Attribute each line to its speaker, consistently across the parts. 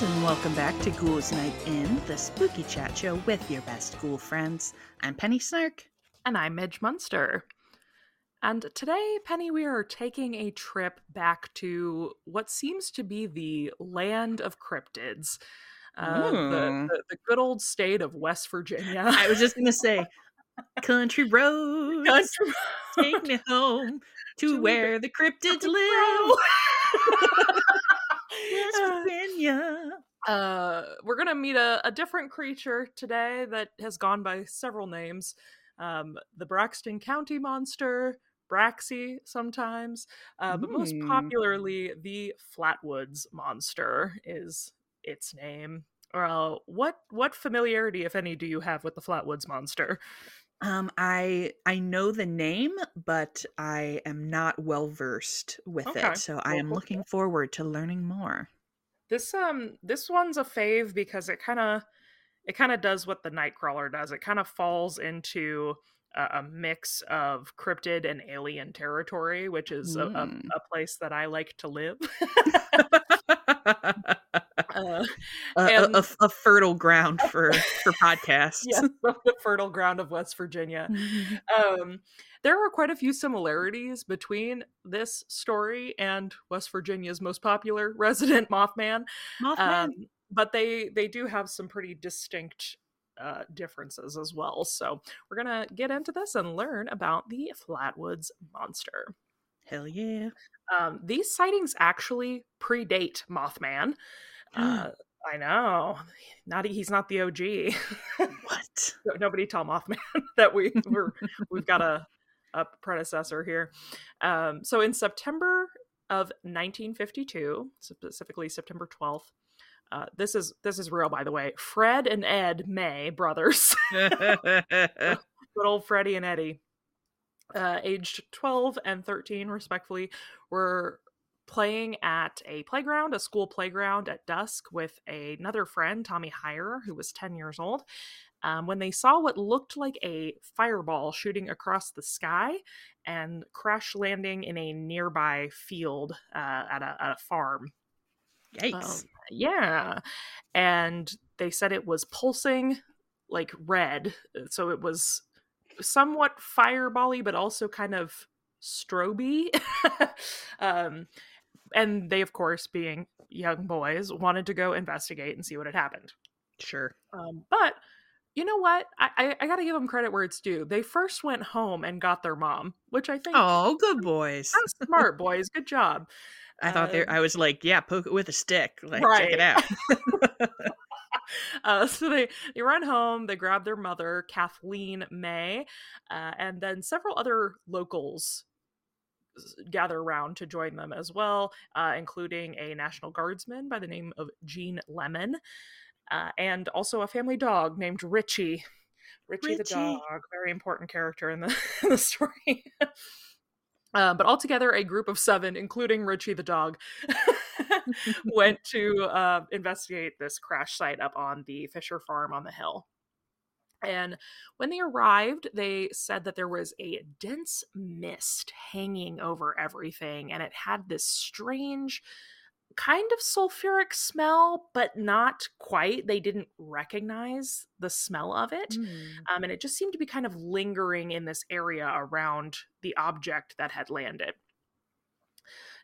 Speaker 1: welcome back to Ghouls Night In, the spooky chat show with your best ghoul friends. I'm Penny Snark.
Speaker 2: And I'm Midge Munster. And today, Penny, we are taking a trip back to what seems to be the land of cryptids. Uh, the, the, the good old state of West Virginia.
Speaker 1: I was just going to say, country roads,
Speaker 2: Country
Speaker 1: take me home to,
Speaker 2: To
Speaker 1: where the cryptids live. West Virginia.
Speaker 2: uh, we're gonna meet a, a different creature today that has gone by several names. Um, the Braxton County Monster, Braxy sometimes, uh, but most
Speaker 1: Mm.
Speaker 2: popularly the Flatwoods Monster is its name. Uh, what what familiarity, if any, do you have with the Flatwoods Monster?
Speaker 1: Um, I I know the name, but I am not well versed with
Speaker 2: Okay.
Speaker 1: it, so I
Speaker 2: Cool,
Speaker 1: am
Speaker 2: cool,
Speaker 1: looking
Speaker 2: cool.
Speaker 1: forward to learning more.
Speaker 2: This um this one's a fave because it kind of it kind of does what the Nightcrawler does. It kind of falls into a, a mix of cryptid and alien territory, which is a, a,
Speaker 1: Mm.
Speaker 2: a place that I like to live.
Speaker 1: a,
Speaker 2: uh,
Speaker 1: a- a- a fertile ground for for podcasts.
Speaker 2: yes, the fertile ground of West Virginia. Um, there are quite a few similarities between this story and West Virginia's most popular resident Mothman.
Speaker 1: Mothman.
Speaker 2: um, but they they do have some pretty distinct uh, differences as well. So we're gonna get into this and learn about the Flatwoods monster.
Speaker 1: Hell yeah.
Speaker 2: Um, these sightings actually predate Mothman. Uh, I know, not he's not the OG.
Speaker 1: What?
Speaker 2: Nobody tell Mothman that we we're, we've got a a predecessor here. Um, so in September of 1952, specifically September 12th. Uh, this is this is real, by the way. Fred and Ed May brothers, good old Freddie and Eddie, uh, aged 12 and 13, respectfully, were playing at a playground, a school playground at dusk with another friend, Tommy Hyer, who was 10 years old. Um, when they saw what looked like a fireball shooting across the sky and crash landing in a nearby field uh, at, a, at a farm.
Speaker 1: Yikes.
Speaker 2: Um, yeah. And they said it was pulsing like red. So it was somewhat firebally, but also kind of stroby. um, and they, of course, being young boys, wanted to go investigate and see what had happened.
Speaker 1: sure.
Speaker 2: Um, but you know what? I, I, I got to give them credit where it's due. They first went home and got their mom, which I think
Speaker 1: Oh, good boys.
Speaker 2: that's smart, boys. Good job.
Speaker 1: I thought
Speaker 2: Um,
Speaker 1: I was like, yeah, poke it with a stick. Like check it out.
Speaker 2: uh, so they they run home. They grab their mother, Kathleen May, uh, and then several other locals gather around to join them as well, uh, including a National Guardsman by the name of Gene Lemon, uh, and also a family dog named Richie. Richie, the dog, very important character in the, in the story. Uh, but altogether, a group of seven, including Richie the dog, went to uh, investigate this crash site up on the Fisher farm on the hill. And when they arrived, they said that there was a dense mist hanging over everything, and it had this strange kind of sulfuric smell, but not quite. They didn't recognize the smell of it.
Speaker 1: Mm.
Speaker 2: Um, and it just seemed to be kind of lingering in this area around the object that had landed.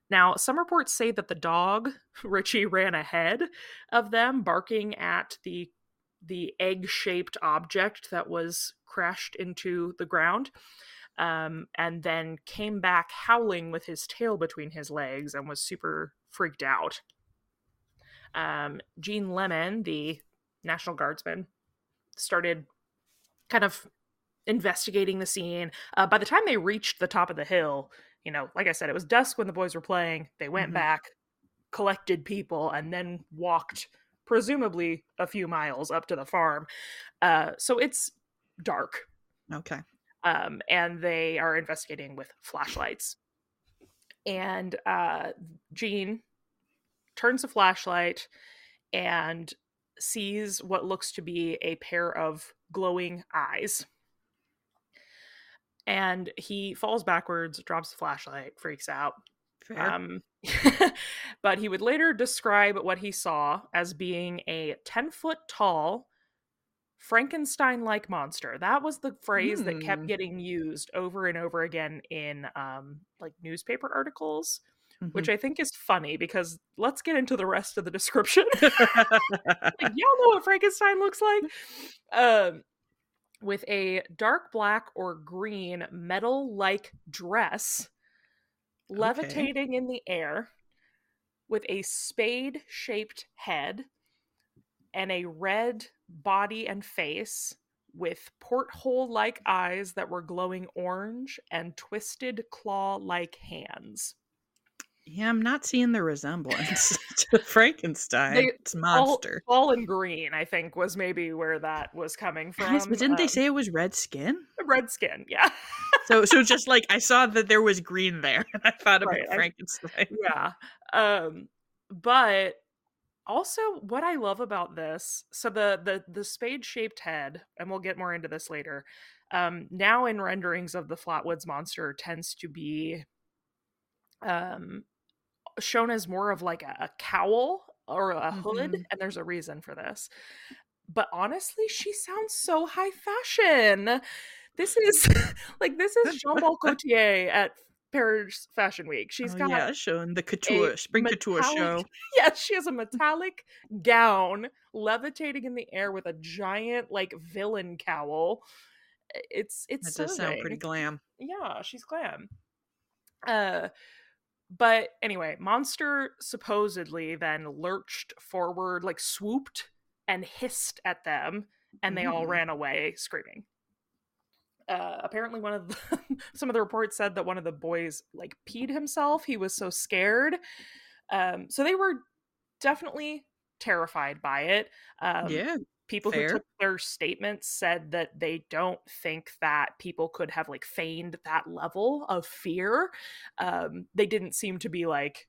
Speaker 2: Now, some reports say that the dog, Richie, ran ahead of them, barking at the the egg-shaped object that was crashed into the ground, um, and then came back howling with his tail between his legs and was super freaked out. Um, Gene Lemon, the National Guardsman, started kind of investigating the scene. Uh, by the time they reached the top of the hill, you know, like I said, it was dusk when the boys were playing. They went
Speaker 1: Mhm.
Speaker 2: back, collected people, and then walked presumably a few miles up to the farm. Uh, so it's dark,
Speaker 1: Okay.
Speaker 2: um, and they are investigating with flashlights. And uh, Gene turns a flashlight and sees what looks to be a pair of glowing eyes. And he falls backwards, drops the flashlight, freaks out. Um, but he would later describe what he saw as being a 10 foot tall Frankenstein like monster. That was the phrase that kept
Speaker 1: Hmm.
Speaker 2: getting used over and over again in um, like newspaper articles,
Speaker 1: Mhm.
Speaker 2: which I think is funny because let's get into the rest of the description. like, y'all know what Frankenstein looks like? Um, with a dark black or green metal like dress levitating in the air with a spade shaped head and a red body and face with porthole like eyes that were glowing orange and twisted claw like hands.
Speaker 1: Yeah, I'm not seeing the resemblance to Frankenstein.
Speaker 2: They
Speaker 1: it's monster.
Speaker 2: All, all in green, I think, was maybe where that was coming from.
Speaker 1: Yes, but didn't they
Speaker 2: Um,
Speaker 1: say it was red skin?
Speaker 2: red skin? Yeah.
Speaker 1: So, so just like I saw that there was green there, and I thought about
Speaker 2: Right, I-
Speaker 1: Frankenstein.
Speaker 2: yeah um but also what i love about this so the the the spade shaped head and we'll get more into this later um now in renderings of the flatwoods monster tends to be um shown as more of like a, a cowl or a hood
Speaker 1: Mhm.
Speaker 2: and there's a reason for this but honestly she sounds so high fashion this is like this is jean-paul gaultier at paris fashion week She's
Speaker 1: oh,
Speaker 2: got
Speaker 1: yeah, showing the couture, spring couture show.
Speaker 2: yes, she has a metallic gown levitating in the air with a giant like villain cowl. It's it's
Speaker 1: That does sound pretty glam.
Speaker 2: Yeah, she's glam. Uh but anyway, Monster supposedly then lurched forward, like swooped and hissed at them, and they all
Speaker 1: Mm.
Speaker 2: ran away screaming. Uh, apparently, one of the, some of the reports said that one of the boys like peed himself. He was so scared. Um, so they were definitely terrified by it. Um,
Speaker 1: yeah,
Speaker 2: people
Speaker 1: fair.
Speaker 2: who took their statements said that they don't think that people could have like feigned that level of fear. Um they didn't seem to be like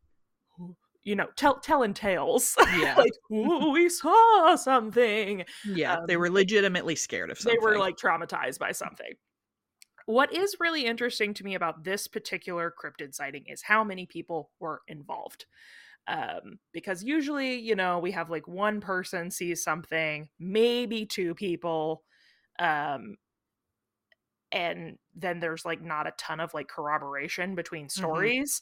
Speaker 2: you know tell telling tales.
Speaker 1: Yeah,
Speaker 2: like "Ooh, we saw something.
Speaker 1: Yeah. they
Speaker 2: um,
Speaker 1: were legitimately scared of something they
Speaker 2: were like traumatized by something. What is really interesting to me about this particular cryptid sighting is how many people were involved um because usually you know we have like one person sees something maybe two people um and then there's like not a ton of like corroboration between stories.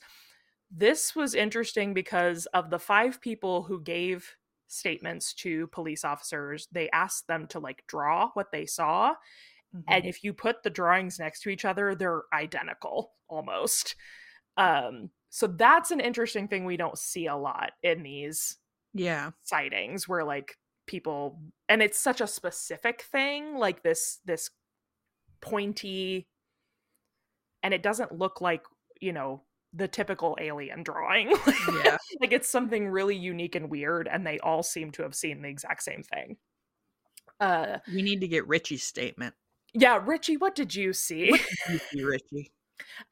Speaker 2: This was interesting because of the five people who gave statements to police officers they asked them to like draw what they saw and
Speaker 1: Mhm.
Speaker 2: if you put the drawings next to each other they're identical almost. Um so that's an interesting thing we don't see a lot in these
Speaker 1: yeah,
Speaker 2: sightings where like people and it's such a specific thing like this this pointy and it doesn't look like you know the typical alien drawing
Speaker 1: yeah.
Speaker 2: like it's something really unique and weird and they all seem to have seen the exact same thing uh
Speaker 1: We need to get Richie's statement.
Speaker 2: yeah richie what did you see What did
Speaker 1: You see, Richie.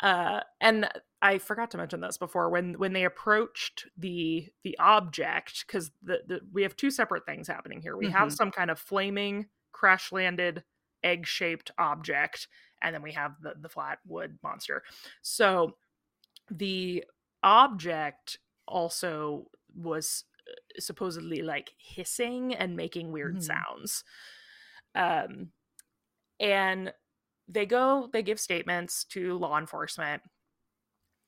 Speaker 2: Uh and i forgot to mention this before when when they approached the the object because the, the we have two separate things happening here we have
Speaker 1: Mhm.
Speaker 2: some kind of flaming crash landed egg shaped object and then we have the the flat wood monster so the object also was uh, supposedly like hissing and making weird
Speaker 1: Mhm.
Speaker 2: sounds um and they go they give statements to law enforcement.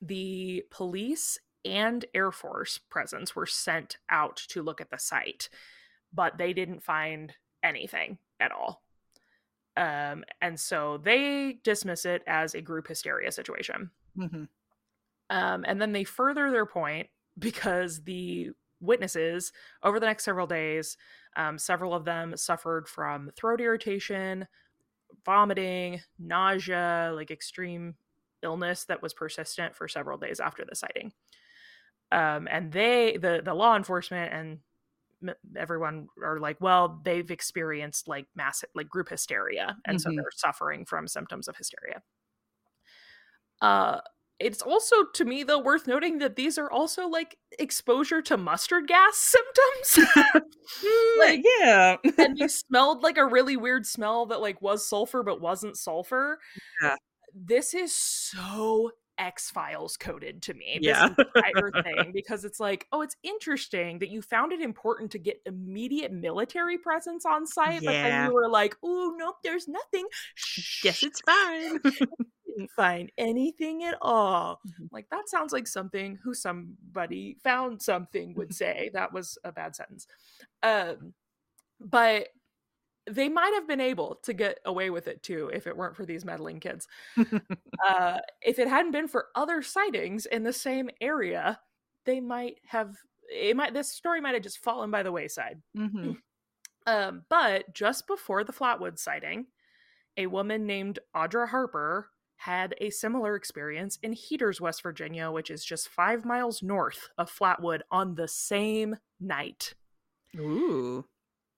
Speaker 2: The police and air force presence were sent out to look at the site but they didn't find anything at all. Um and so they dismiss it as a group hysteria situation.
Speaker 1: Mhm.
Speaker 2: um, and then they further their point because the witnesses over the next several days, um, several of them suffered from throat irritation, vomiting, nausea, like extreme illness that was persistent for several days after the sighting. Um, and they, the the law enforcement and everyone are like, well, they've experienced like massive, like group hysteria, and so
Speaker 1: Mhm.
Speaker 2: they're suffering from symptoms of hysteria. Uh, it's also to me though worth noting that these are also like exposure to mustard gas symptoms like
Speaker 1: yeah.
Speaker 2: and they smelled like a really weird smell that like was sulfur but wasn't sulfur
Speaker 1: Yeah.
Speaker 2: this is so X Files coded to me.
Speaker 1: Yeah.
Speaker 2: This entire thing because it's like, oh, it's interesting that you found it important to get immediate military presence on site, but then you were like, oh nope, there's nothing.
Speaker 1: Guess it's fine.
Speaker 2: Didn't find anything at all.
Speaker 1: Mhm.
Speaker 2: Like that sounds like something who somebody found something would say. that was a bad sentence. Um, but they might have been able to get away with it too if it weren't for these meddling kids. Uh, if it hadn't been for other sightings in the same area, they might have. It might. This story might have just fallen by the wayside.
Speaker 1: Mhm.
Speaker 2: Um, but just before the Flatwood sighting, a woman named Audra Harper had a similar experience in Heaters, West Virginia, which is just five miles north of Flatwood on the same night.
Speaker 1: Ooh.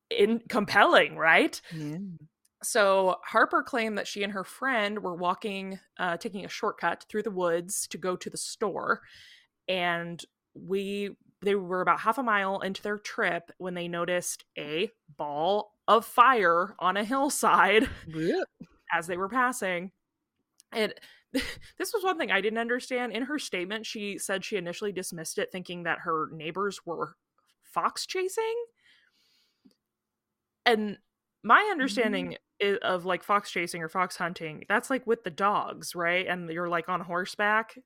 Speaker 2: In compelling, right?
Speaker 1: Yeah.
Speaker 2: So Harper claimed that she and her friend were walking, uh, taking a shortcut through the woods to go to the store, and we they were about half a mile into their trip when they noticed a ball of fire on a hillside as they were passing. And this was one thing I didn't understand. In her statement, she said she initially dismissed it, thinking that her neighbors were fox chasing. And my mm-hmm. understanding i- of like fox chasing or fox hunting, that's like with the dogs, right? And you're like on horseback.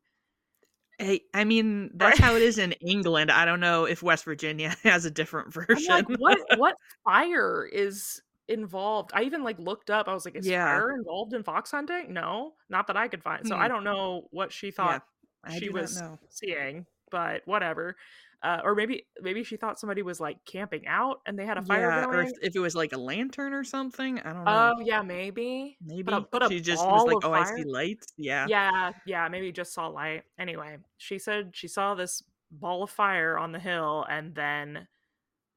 Speaker 1: Hey, I mean, that's how it is in England. I don't know if West Virginia has a different
Speaker 2: I'm
Speaker 1: version.
Speaker 2: like, what what fire is involved? I even like looked up. I was like, is
Speaker 1: Yeah.
Speaker 2: fire involved in fox hunting? No, not that I could find. So I
Speaker 1: Hmm.
Speaker 2: don't know what she thought
Speaker 1: I
Speaker 2: she was seeing, but whatever. Uh, or maybe maybe she thought somebody was like camping out and they had a fire
Speaker 1: Yeah, or
Speaker 2: going.
Speaker 1: if, if it was like a lantern or something. I don't know.
Speaker 2: Oh yeah, maybe.
Speaker 1: Maybe
Speaker 2: But a, but
Speaker 1: she just was like, "Oh, I see lights." Yeah.
Speaker 2: Yeah, yeah, maybe just saw light. Anyway, she said she saw this ball of fire on the hill and then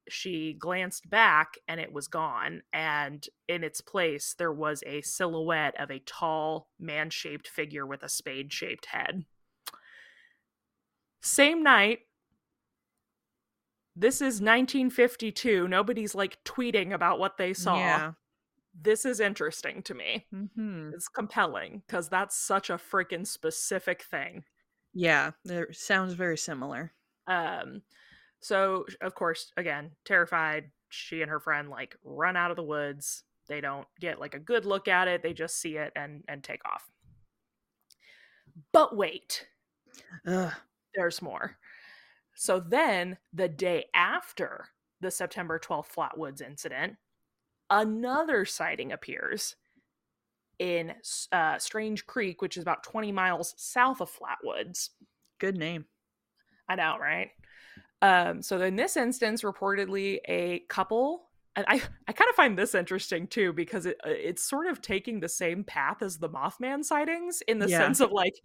Speaker 2: she glanced back and it was gone and in its place there was a silhouette of a tall man-shaped figure with a spade-shaped head. Same night this is 1952. Nobody's like tweeting about what they saw.
Speaker 1: Yeah.
Speaker 2: This is interesting to me.
Speaker 1: hmm
Speaker 2: It's compelling because that's such a freaking specific thing.
Speaker 1: Yeah. It sounds very similar.
Speaker 2: Um, so of course, again, terrified, she and her friend like run out of the woods. They don't get like a good look at it. They just see it and and take off. But wait,
Speaker 1: Ugh.
Speaker 2: there's more. So then, the day after the September 12th Flatwoods incident, another sighting appears in uh, Strange Creek, which is about 20 miles south of Flatwoods.
Speaker 1: Good name.
Speaker 2: I know, right? Um, so in this instance, reportedly a couple, and I I kind of find this interesting too because it uh, it's sort of taking the same path as the Mothman sightings in the
Speaker 1: Yeah.
Speaker 2: sense of like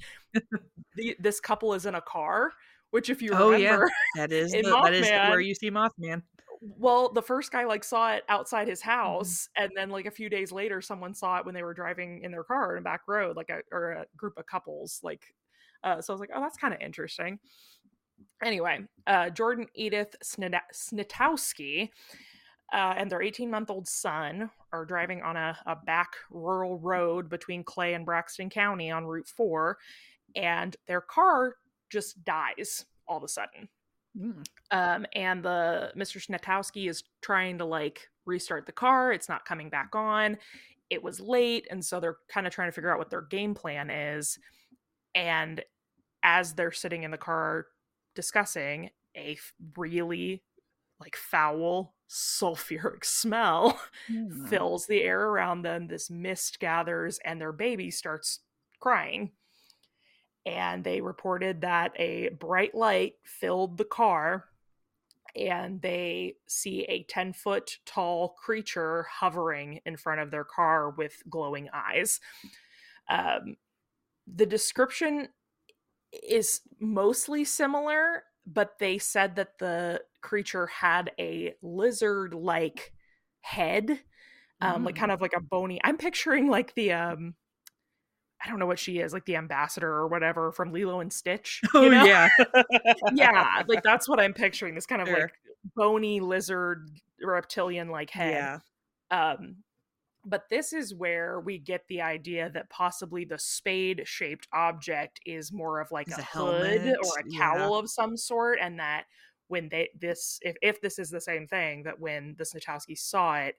Speaker 2: the, this couple is in a car, which if you
Speaker 1: Oh, yeah.
Speaker 2: remember,
Speaker 1: That is the, that is where you see Mothman.
Speaker 2: well, the first guy like saw it outside his
Speaker 1: Mm-hmm.
Speaker 2: house, and then like a few days later, someone saw it when they were driving in their car in a back road, like a or a group of couples, like. Uh, so I was like, oh, that's kind of interesting. Anyway, uh, Jordan Edith Snitowski uh, and their 18 month old son are driving on a, a back rural road between Clay and Braxton County on Route 4, and their car just dies all of a sudden
Speaker 1: Mm.
Speaker 2: um, and the Mr. Snitowski is trying to like restart the car. It's not coming back on. It was late, and so they're kind of trying to figure out what their game plan is. And as they're sitting in the car discussing, a really like foul sulfuric smell
Speaker 1: Hmm.
Speaker 2: fills the air around them. This mist gathers, and their baby starts crying. And they reported that a bright light filled the car, and they see a 10 foot tall creature hovering in front of their car with glowing eyes. Um, the description is mostly similar, but they said that the creature had a lizard like head um like
Speaker 1: Mm.
Speaker 2: kind of like a bony i'm picturing like the um i don't know what she is like the ambassador or whatever from lilo and stitch
Speaker 1: Oh
Speaker 2: you know?
Speaker 1: yeah.
Speaker 2: yeah like that's what i'm picturing this kind of
Speaker 1: Sure.
Speaker 2: like bony lizard reptilian like head
Speaker 1: Yeah.
Speaker 2: um but this is where we get the idea that possibly the spade shaped object is more of like a,
Speaker 1: a
Speaker 2: hood
Speaker 1: helmet,
Speaker 2: or a
Speaker 1: yeah.
Speaker 2: cowl of some sort and that when they this if, if this is the same thing that when the Snitowski saw it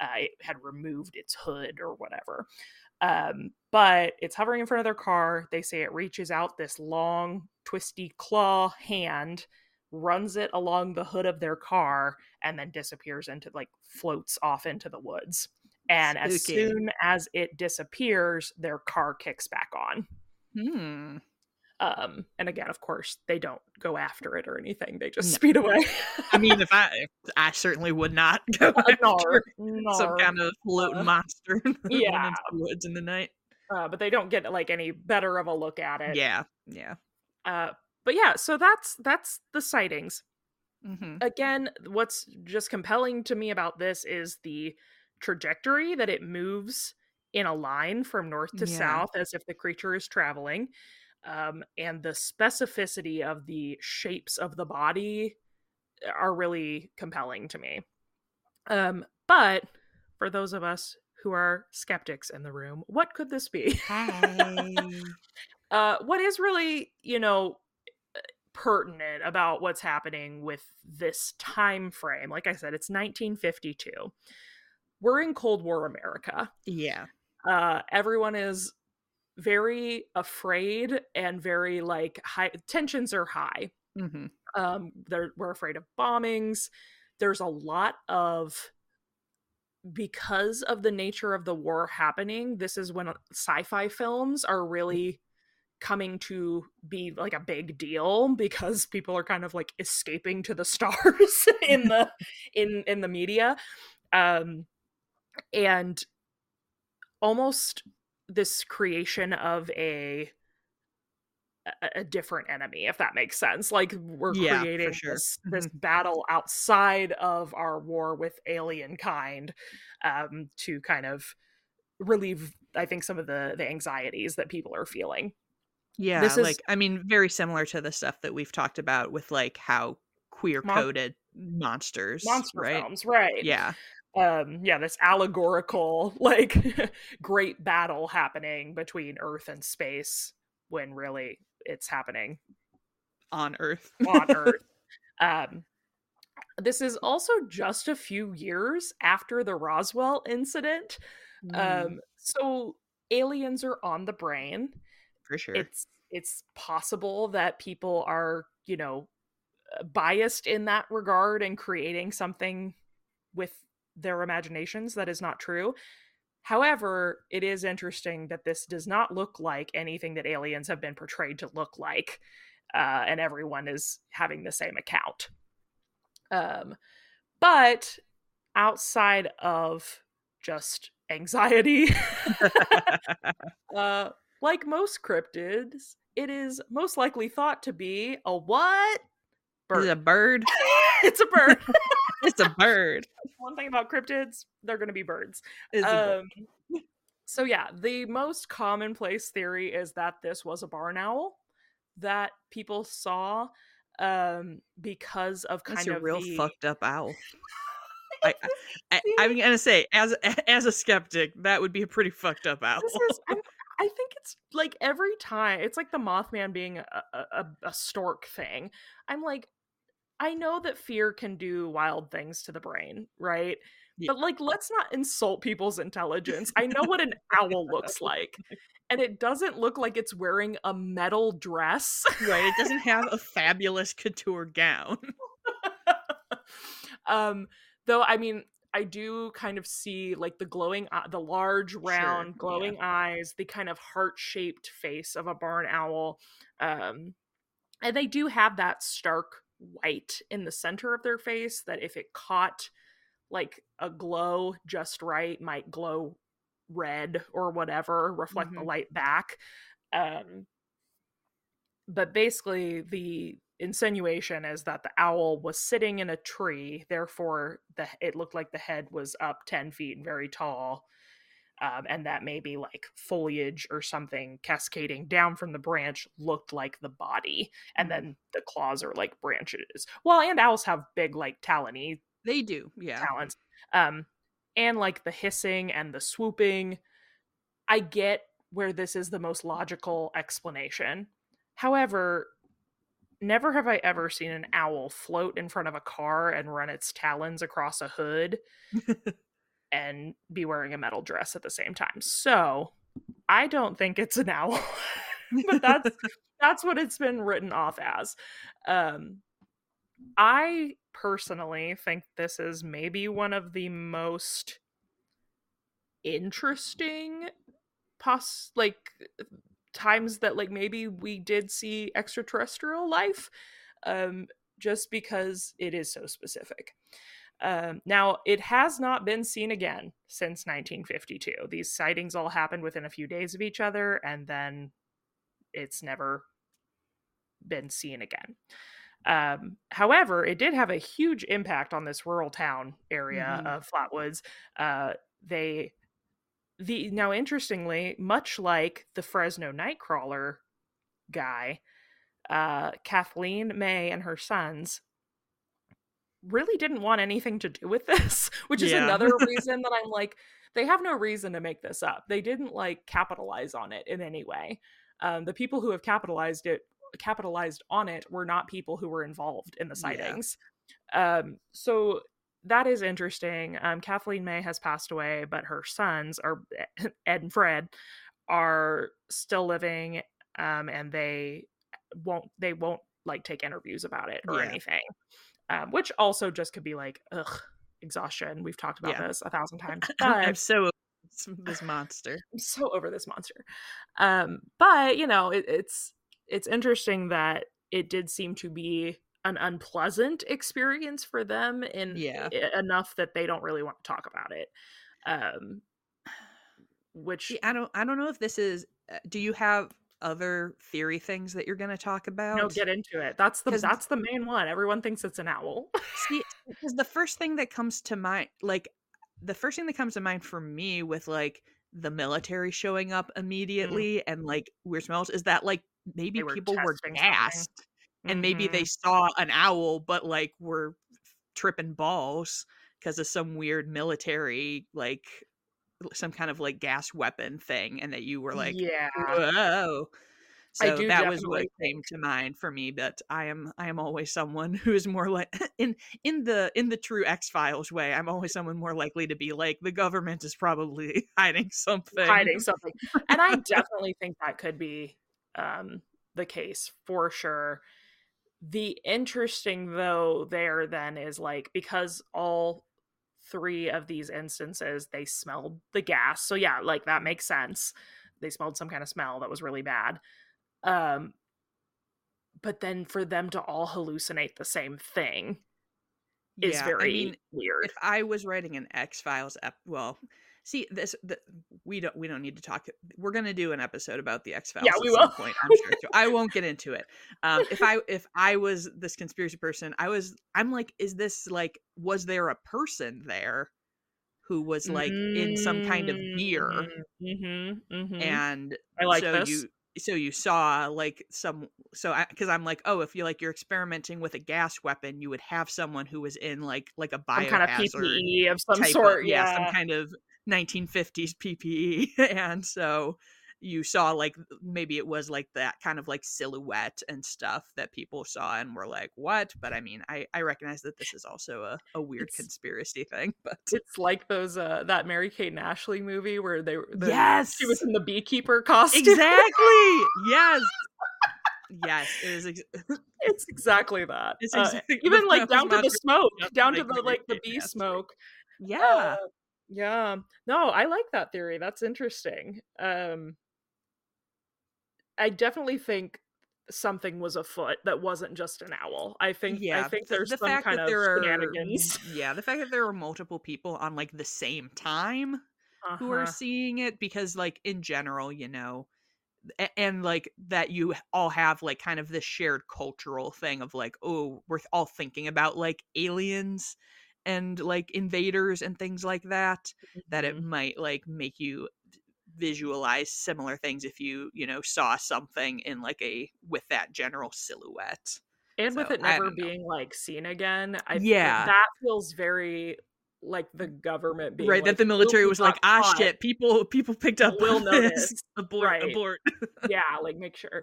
Speaker 2: uh, it had removed its hood or whatever um, but it's hovering in front of their car they say it reaches out this long twisty claw hand runs it along the hood of their car and then disappears into like floats off into the woods and as soon as it disappears their car kicks back on
Speaker 1: Hmm.
Speaker 2: um and again of course they don't go after it or anything they just
Speaker 1: No.
Speaker 2: speed away
Speaker 1: I mean, if I, I certainly would not go after some kind of floating
Speaker 2: Uh,
Speaker 1: monster
Speaker 2: yeah.
Speaker 1: into the woods in the night.
Speaker 2: uh, but they don't get like any better of a look at it
Speaker 1: Yeah, yeah.
Speaker 2: uh but yeah so that's that's the sightings
Speaker 1: Mm-hmm.
Speaker 2: again what's just compelling to me about this is the trajectory that it moves in a line from north to
Speaker 1: Yeah.
Speaker 2: south as if the creature is traveling um, and the specificity of the shapes of the body are really compelling to me um, but for those of us who are skeptics in the room what could this be uh, what is really, you know, pertinent about what's happening with this time frame, like I said, it's 1952. We're in Cold War America.
Speaker 1: yeah.
Speaker 2: Uh, everyone is very afraid and very like high tensions are high.
Speaker 1: Mm-hmm.
Speaker 2: Um, they're, we're afraid of bombings. There's a lot of because of the nature of the war happening. This is when sci-fi films are really coming to be like a big deal because people are kind of like escaping to the stars in the in in the media um and almost this creation of a a- different enemy if that makes sense. Like we're
Speaker 1: Yeah,
Speaker 2: creating
Speaker 1: sure.
Speaker 2: this, this battle outside of our war with alien kind um to kind of relieve i think some of the the anxieties that people are feeling.
Speaker 1: Yeah,
Speaker 2: This is-
Speaker 1: like I mean, very similar to the stuff that we've talked about with like how queer coded monsters,
Speaker 2: monster
Speaker 1: right?
Speaker 2: films right.
Speaker 1: Yeah,
Speaker 2: um yeah this allegorical like great battle happening between earth and space when really it's happening.
Speaker 1: On Earth.
Speaker 2: on earth. Um this is also just a few years after the roswell incident.
Speaker 1: Mm,
Speaker 2: um so aliens are on the brain.
Speaker 1: For sure.
Speaker 2: it's it's possible that people are you know biased in that regard and creating something with their imaginations that is not true however it is interesting that this does not look like anything that aliens have been portrayed to look like uh, and everyone is having the same account um but outside of just anxiety uh, like most cryptids, it is most likely thought to be a what?
Speaker 1: Is it a
Speaker 2: Bird.
Speaker 1: bird?
Speaker 2: it's a bird.
Speaker 1: It's a bird.
Speaker 2: One thing about cryptids, they're going to be birds.
Speaker 1: Bird.
Speaker 2: Um, so yeah, the most commonplace theory is that this was a barn owl that people saw um because of kind
Speaker 1: That's a
Speaker 2: of
Speaker 1: real
Speaker 2: the
Speaker 1: fucked up owl. I, I, I'm gonna say, as as a skeptic, that would be a pretty fucked up owl.
Speaker 2: is I'm, think it's like every time it's like the mothman being a, a, a- a stork thing i'm like i know that fear can do wild things to the brain right
Speaker 1: Yeah.
Speaker 2: but like let's not insult people's intelligence i know what an owl looks like and it doesn't look like it's wearing a metal dress
Speaker 1: right? It doesn't have a fabulous couture gown.
Speaker 2: um though i mean i do kind of see like the glowing eye- the large round
Speaker 1: yeah.
Speaker 2: glowing eyes the kind of heart-shaped face of a barn owl um and they do have that stark white in the center of their face that if it caught like a glow just right might glow red or whatever reflect the
Speaker 1: Mhm.
Speaker 2: light back um but basically the insinuation is that the owl was sitting in a tree therefore the it looked like the head was up 10 feet and very tall um, and that maybe like foliage or something cascading down from the branch looked like the body and
Speaker 1: Mhm.
Speaker 2: then the claws are like branches well and owls have big like talony
Speaker 1: They do, yeah.
Speaker 2: talons um and like the hissing and the swooping. I get where this is the most logical explanation. However, never have I ever seen an owl float in front of a car and run its talons across a hood and be wearing a metal dress at the same time. So, I don't think it's an owl. but that's that's what it's been written off as. Um I personally think this is maybe one of the most interesting pos like times that like maybe we did see extraterrestrial life um just because it is so specific um, now, it has not been seen again since 1952. These sightings all happened within a few days of each other, and then it's never been seen again. Um, however, it did have a huge impact on this rural town area mm-hmm. of Flatwoods. Uh, they the now interestingly, much like the Fresno Nightcrawler guy, uh, Kathleen May and her sons really didn't want anything to do with this, which is yeah. another reason that I'm like, they have no reason to make this up. They didn't like capitalize on it in any way. Um, the people who have capitalized it capitalized on it were not people who were involved in the sightings. Yeah. Um, so that is interesting. Um, Kathleen May has passed away, but her sons are Ed and Fred are still living, um, and they won't they won't like take interviews about it or yeah. anything um, which also just could be like ugh exhaustion. We've talked about yeah. this a thousand times.
Speaker 1: But I'm so this monster.
Speaker 2: I'm so over this monster. Um, but you know, it, it's it's interesting that it did seem to be an unpleasant experience for them in
Speaker 1: yeah.
Speaker 2: enough that they don't really want to talk about it. Um, which
Speaker 1: I don't I don't know if this is uh, do you have other theory things that you're going to talk about?
Speaker 2: No, get into it. That's the that's the main one. Everyone thinks it's an owl.
Speaker 1: see, because the first thing that comes to mind, like the first thing that comes to mind for me with like the military showing up mm. immediately mm. and like weird smells is that like maybe were people were gassed mm-hmm. and maybe they mm-hmm. saw an owl but like were tripping balls because of some weird military like some kind of like gas weapon thing and that you were like
Speaker 2: yeah.
Speaker 1: Whoa. So that was what came to mind for me but i am i am always someone who is more like in in the in the true x files way i'm always someone more likely to be like the government is probably hiding something.
Speaker 2: Hiding something and i definitely think that could be um the case for sure. The interesting though there then is like because all three of these instances they smelled the gas. So yeah like that makes sense. They smelled some kind of smell that was really bad. Um but then for them to all hallucinate the same thing is yeah, very I mean, weird.
Speaker 1: If i was writing an x files ep- well see this the, we don't we don't need to talk we're going to do an episode about the x files
Speaker 2: yeah we will
Speaker 1: point i'm sure so i won't get into it um if i if i was this conspiracy person i was i'm like is this like was there a person there who was like mm-hmm. in some kind of gear
Speaker 2: mm-hmm, mm-hmm.
Speaker 1: and
Speaker 2: i like
Speaker 1: so
Speaker 2: this.
Speaker 1: you so you saw like some so because i'm like oh if you like you're experimenting with a gas weapon you would have someone who was in like like a bio
Speaker 2: kind of PPE of some sort
Speaker 1: of, yeah. yeah some kind of 1950s PPE. and so you saw like maybe it was like that kind of like silhouette and stuff that people saw and were like what? But i mean i i recognize that this is also a, a weird it's, conspiracy thing but
Speaker 2: it's like those uh that mary kate and ashley movie where they were the,
Speaker 1: yes
Speaker 2: she was in the beekeeper costume.
Speaker 1: Exactly! Yes! Yes it is ex-
Speaker 2: it's exactly that it's uh, exactly, uh, even like down to the smoke down to the like the bee smoke
Speaker 1: yeah.
Speaker 2: uh, yeah. No, I like that theory. That's interesting. Um I definitely think something was afoot that wasn't just an owl. I think yeah, I think there's the, the some kind of there shenanigans.
Speaker 1: Are, yeah, the fact that there are multiple people on like the same time uh-huh. who are uh-huh. seeing it because like in general, you know, and like that you all have like kind of this shared cultural thing of like oh we're all thinking about like aliens and like invaders and things like that mm-hmm. that it mm-hmm. might like make you visualize similar things if you you know saw something in like a with that general silhouette
Speaker 2: and so, with it never being like seen again I,
Speaker 1: yeah
Speaker 2: that feels very like the government being
Speaker 1: right
Speaker 2: like,
Speaker 1: that the military was like ah
Speaker 2: caught.
Speaker 1: shit people people picked up
Speaker 2: Will notice.
Speaker 1: this. abort
Speaker 2: Right.
Speaker 1: abort
Speaker 2: yeah like make sure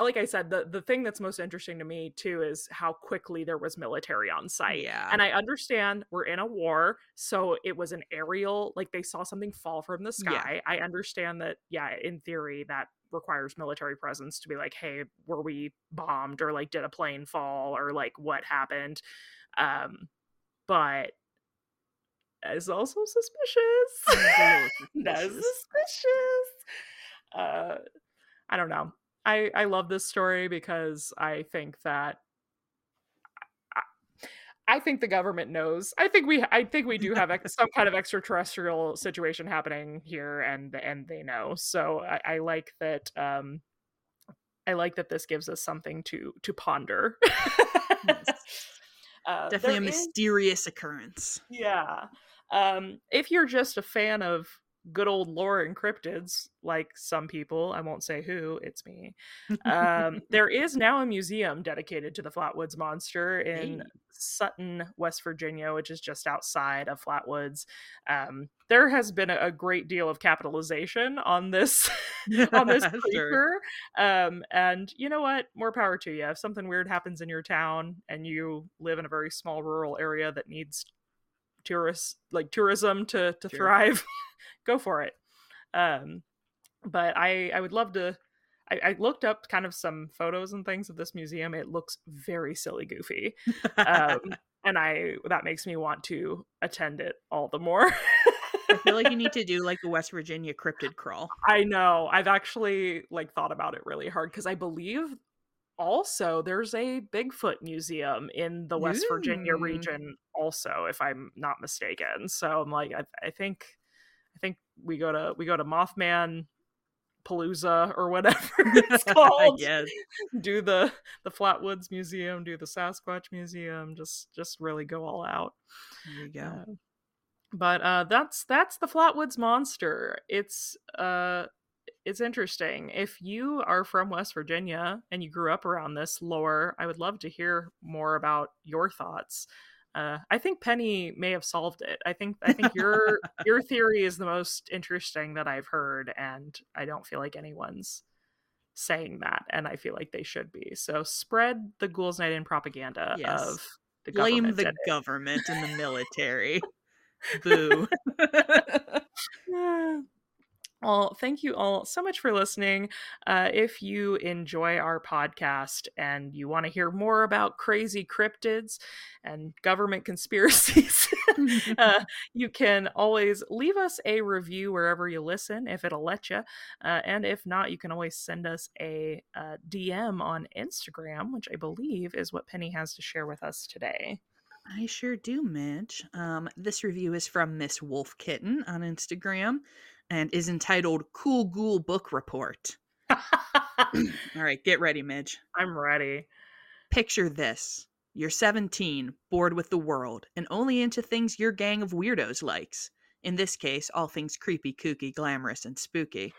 Speaker 2: like i said the the thing that's most interesting to me too is how quickly there was military on site
Speaker 1: yeah
Speaker 2: and i understand we're in a war so it was an aerial like they saw something fall from the
Speaker 1: Yeah.
Speaker 2: sky i understand that yeah in theory that requires military presence to be like hey were we bombed or like did a plane fall or like what happened um but is also suspicious that's suspicious uh i don't know i i love this story because i think that I think the government knows. I think we I think we do have ex- some kind of extraterrestrial situation happening here and and they know. So I, I like that um I like that this gives us something to to ponder. Uh,
Speaker 1: definitely a
Speaker 2: there is-
Speaker 1: mysterious occurrence
Speaker 2: yeah. Um, if you're just a fan of good old lore and cryptids, like some people, I won't say who, it's me. Um, there is now a museum dedicated to the Flatwoods monster in
Speaker 1: Hey.
Speaker 2: Sutton, West Virginia, which is just outside of Flatwoods. Um, there has been a, a great deal of capitalization on this on this
Speaker 1: Sure.
Speaker 2: creature. Um, and you know what? More power to you. If something weird happens in your town and you live in a very small rural area that needs tourists like tourism to to
Speaker 1: Sure.
Speaker 2: thrive, go for it. Um, but I I would love to. I, I looked up kind of some photos and things of this museum. It looks very silly goofy, um, and I that makes me want to attend it all the more.
Speaker 1: I feel like you need to do like the West Virginia cryptid crawl.
Speaker 2: I know. I've actually like thought about it really hard because I believe also there's a Bigfoot museum in the West Virginia region also if I'm not mistaken. So I'm like I, I think I think we go to we go to Mothman Palooza or whatever it's called.
Speaker 1: yes.
Speaker 2: Do the the Flatwoods Museum, do the Sasquatch Museum, just just really go all out.
Speaker 1: There you go.
Speaker 2: Uh, but uh that's that's the flatwoods monster it's uh it's interesting if you are from west virginia and you grew up around this lore i would love to hear more about your thoughts uh i think penny may have solved it i think i think your your theory is the most interesting that i've heard and i don't feel like anyone's saying that and i feel like they should be so spread the ghouls night in propaganda
Speaker 1: Yes.
Speaker 2: of the
Speaker 1: Blame
Speaker 2: government
Speaker 1: the government and the military. Boo.
Speaker 2: Well, thank you all so much for listening. Uh, if you enjoy our podcast and you want to hear more about crazy cryptids and government conspiracies, uh, you can always leave us a review wherever you listen if it'll let you. Uh, and if not, you can always send us a uh, DM on Instagram, which I believe is what Penny has to share with us today.
Speaker 1: I sure do, Midge. Um, this review is from Miss Wolf Kitten on Instagram and is entitled Cool Ghoul Book Report. All right, get ready, Midge.
Speaker 2: I'm ready.
Speaker 1: Picture this. You're 17, bored with the world, and only into things your gang of weirdos likes. In this case, all things creepy, kooky, glamorous, and spooky.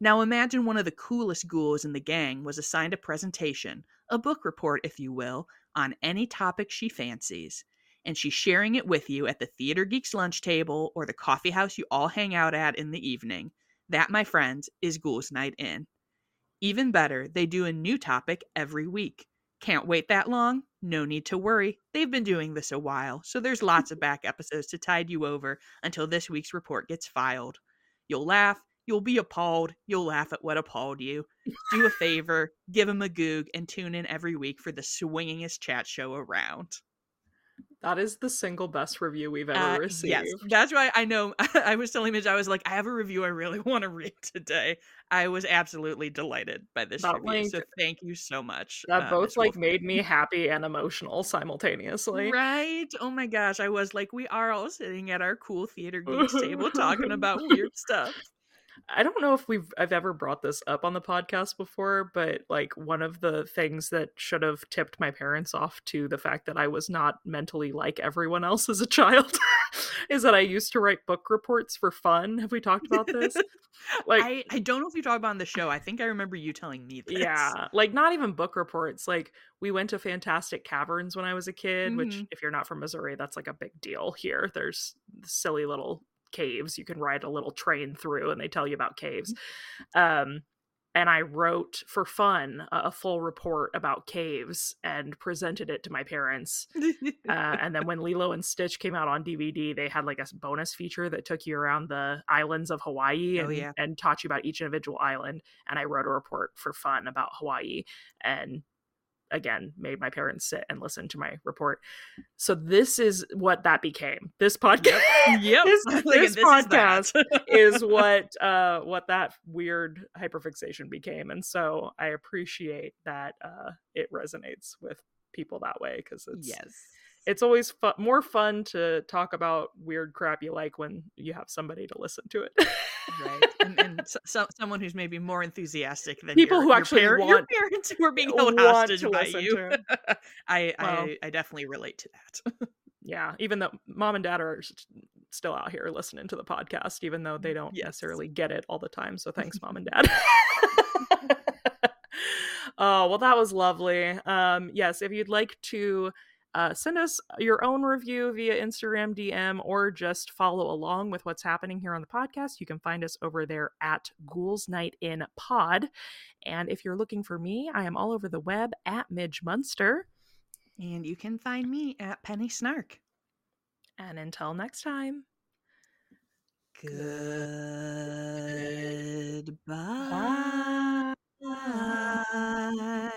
Speaker 1: Now imagine one of the coolest ghouls in the gang was assigned a presentation, a book report, if you will, on any topic she fancies. And she's sharing it with you at the Theater Geeks lunch table or the coffee house you all hang out at in the evening. That, my friends, is Ghouls Night In. Even better, they do a new topic every week. Can't wait that long? No need to worry. They've been doing this a while, so there's lots of back episodes to tide you over until this week's report gets filed. You'll laugh, you'll be appalled, you'll laugh at what appalled you. Do a favor, give them a goog, and tune in every week for the swingingest chat show around.
Speaker 2: That is the single best review we've ever
Speaker 1: Uh,
Speaker 2: received.
Speaker 1: yes, that's why I know. I was telling Midge, I was like, I have a review I really want to read today. I was absolutely delighted by this
Speaker 2: That
Speaker 1: review, so thank you so much.
Speaker 2: That
Speaker 1: uh,
Speaker 2: both
Speaker 1: Miss
Speaker 2: like made me happy and emotional simultaneously.
Speaker 1: Right? Oh my gosh, I was like, we are all sitting at our cool theater geeks table talking about weird stuff.
Speaker 2: I don't know if we've I've ever brought this up on the podcast before, but like one of the things that should have tipped my parents off to the fact that I was not mentally like everyone else as a child is that I used to write book reports for fun. Have we talked about this?
Speaker 1: Like I, I don't know if you talked about on the show. I think I remember you telling me this.
Speaker 2: Yeah. Like not even book reports. Like we went to Fantastic Caverns when I was a kid, mm-hmm. which if you're not from Missouri, that's like a big deal here. There's silly little caves you can ride a little train through and they tell you about caves mm-hmm. um, and i wrote for fun a, full report about caves and presented it to my parents uh, and then when lilo and stitch came out on dvd they had like a bonus feature that took you around the islands of hawaii oh, and, oh, yeah. and taught you about each individual island and i wrote a report for fun about hawaii and again made my parents sit and listen to my report. So this is what that became. This podcast.
Speaker 1: Yep. yep.
Speaker 2: this, this, this, podcast is, is, what uh what that weird hyperfixation became. And so I appreciate that uh it resonates with people that way because it's
Speaker 1: yes
Speaker 2: it's always fu- more fun to talk about weird crap you like when you have somebody to listen to it.
Speaker 1: right. And, and so, someone who's maybe more enthusiastic than
Speaker 2: people
Speaker 1: your,
Speaker 2: who actually
Speaker 1: your,
Speaker 2: want
Speaker 1: your parents who are being held hostage by you. I, well, I I definitely relate to that.
Speaker 2: yeah, even though mom and dad are still out here listening to the podcast, even though they don't yes. necessarily get it all the time. So thanks, mom and dad. oh well, that was lovely. Um, yes, if you'd like to uh, send us your own review via Instagram DM or just follow along with what's happening here on the podcast. You can find us over there at Ghouls Night in Pod. And if you're looking for me, I am all over the web at Midge Munster.
Speaker 1: And you can find me at Penny Snark.
Speaker 2: And until next time.
Speaker 1: Goodbye. Bye.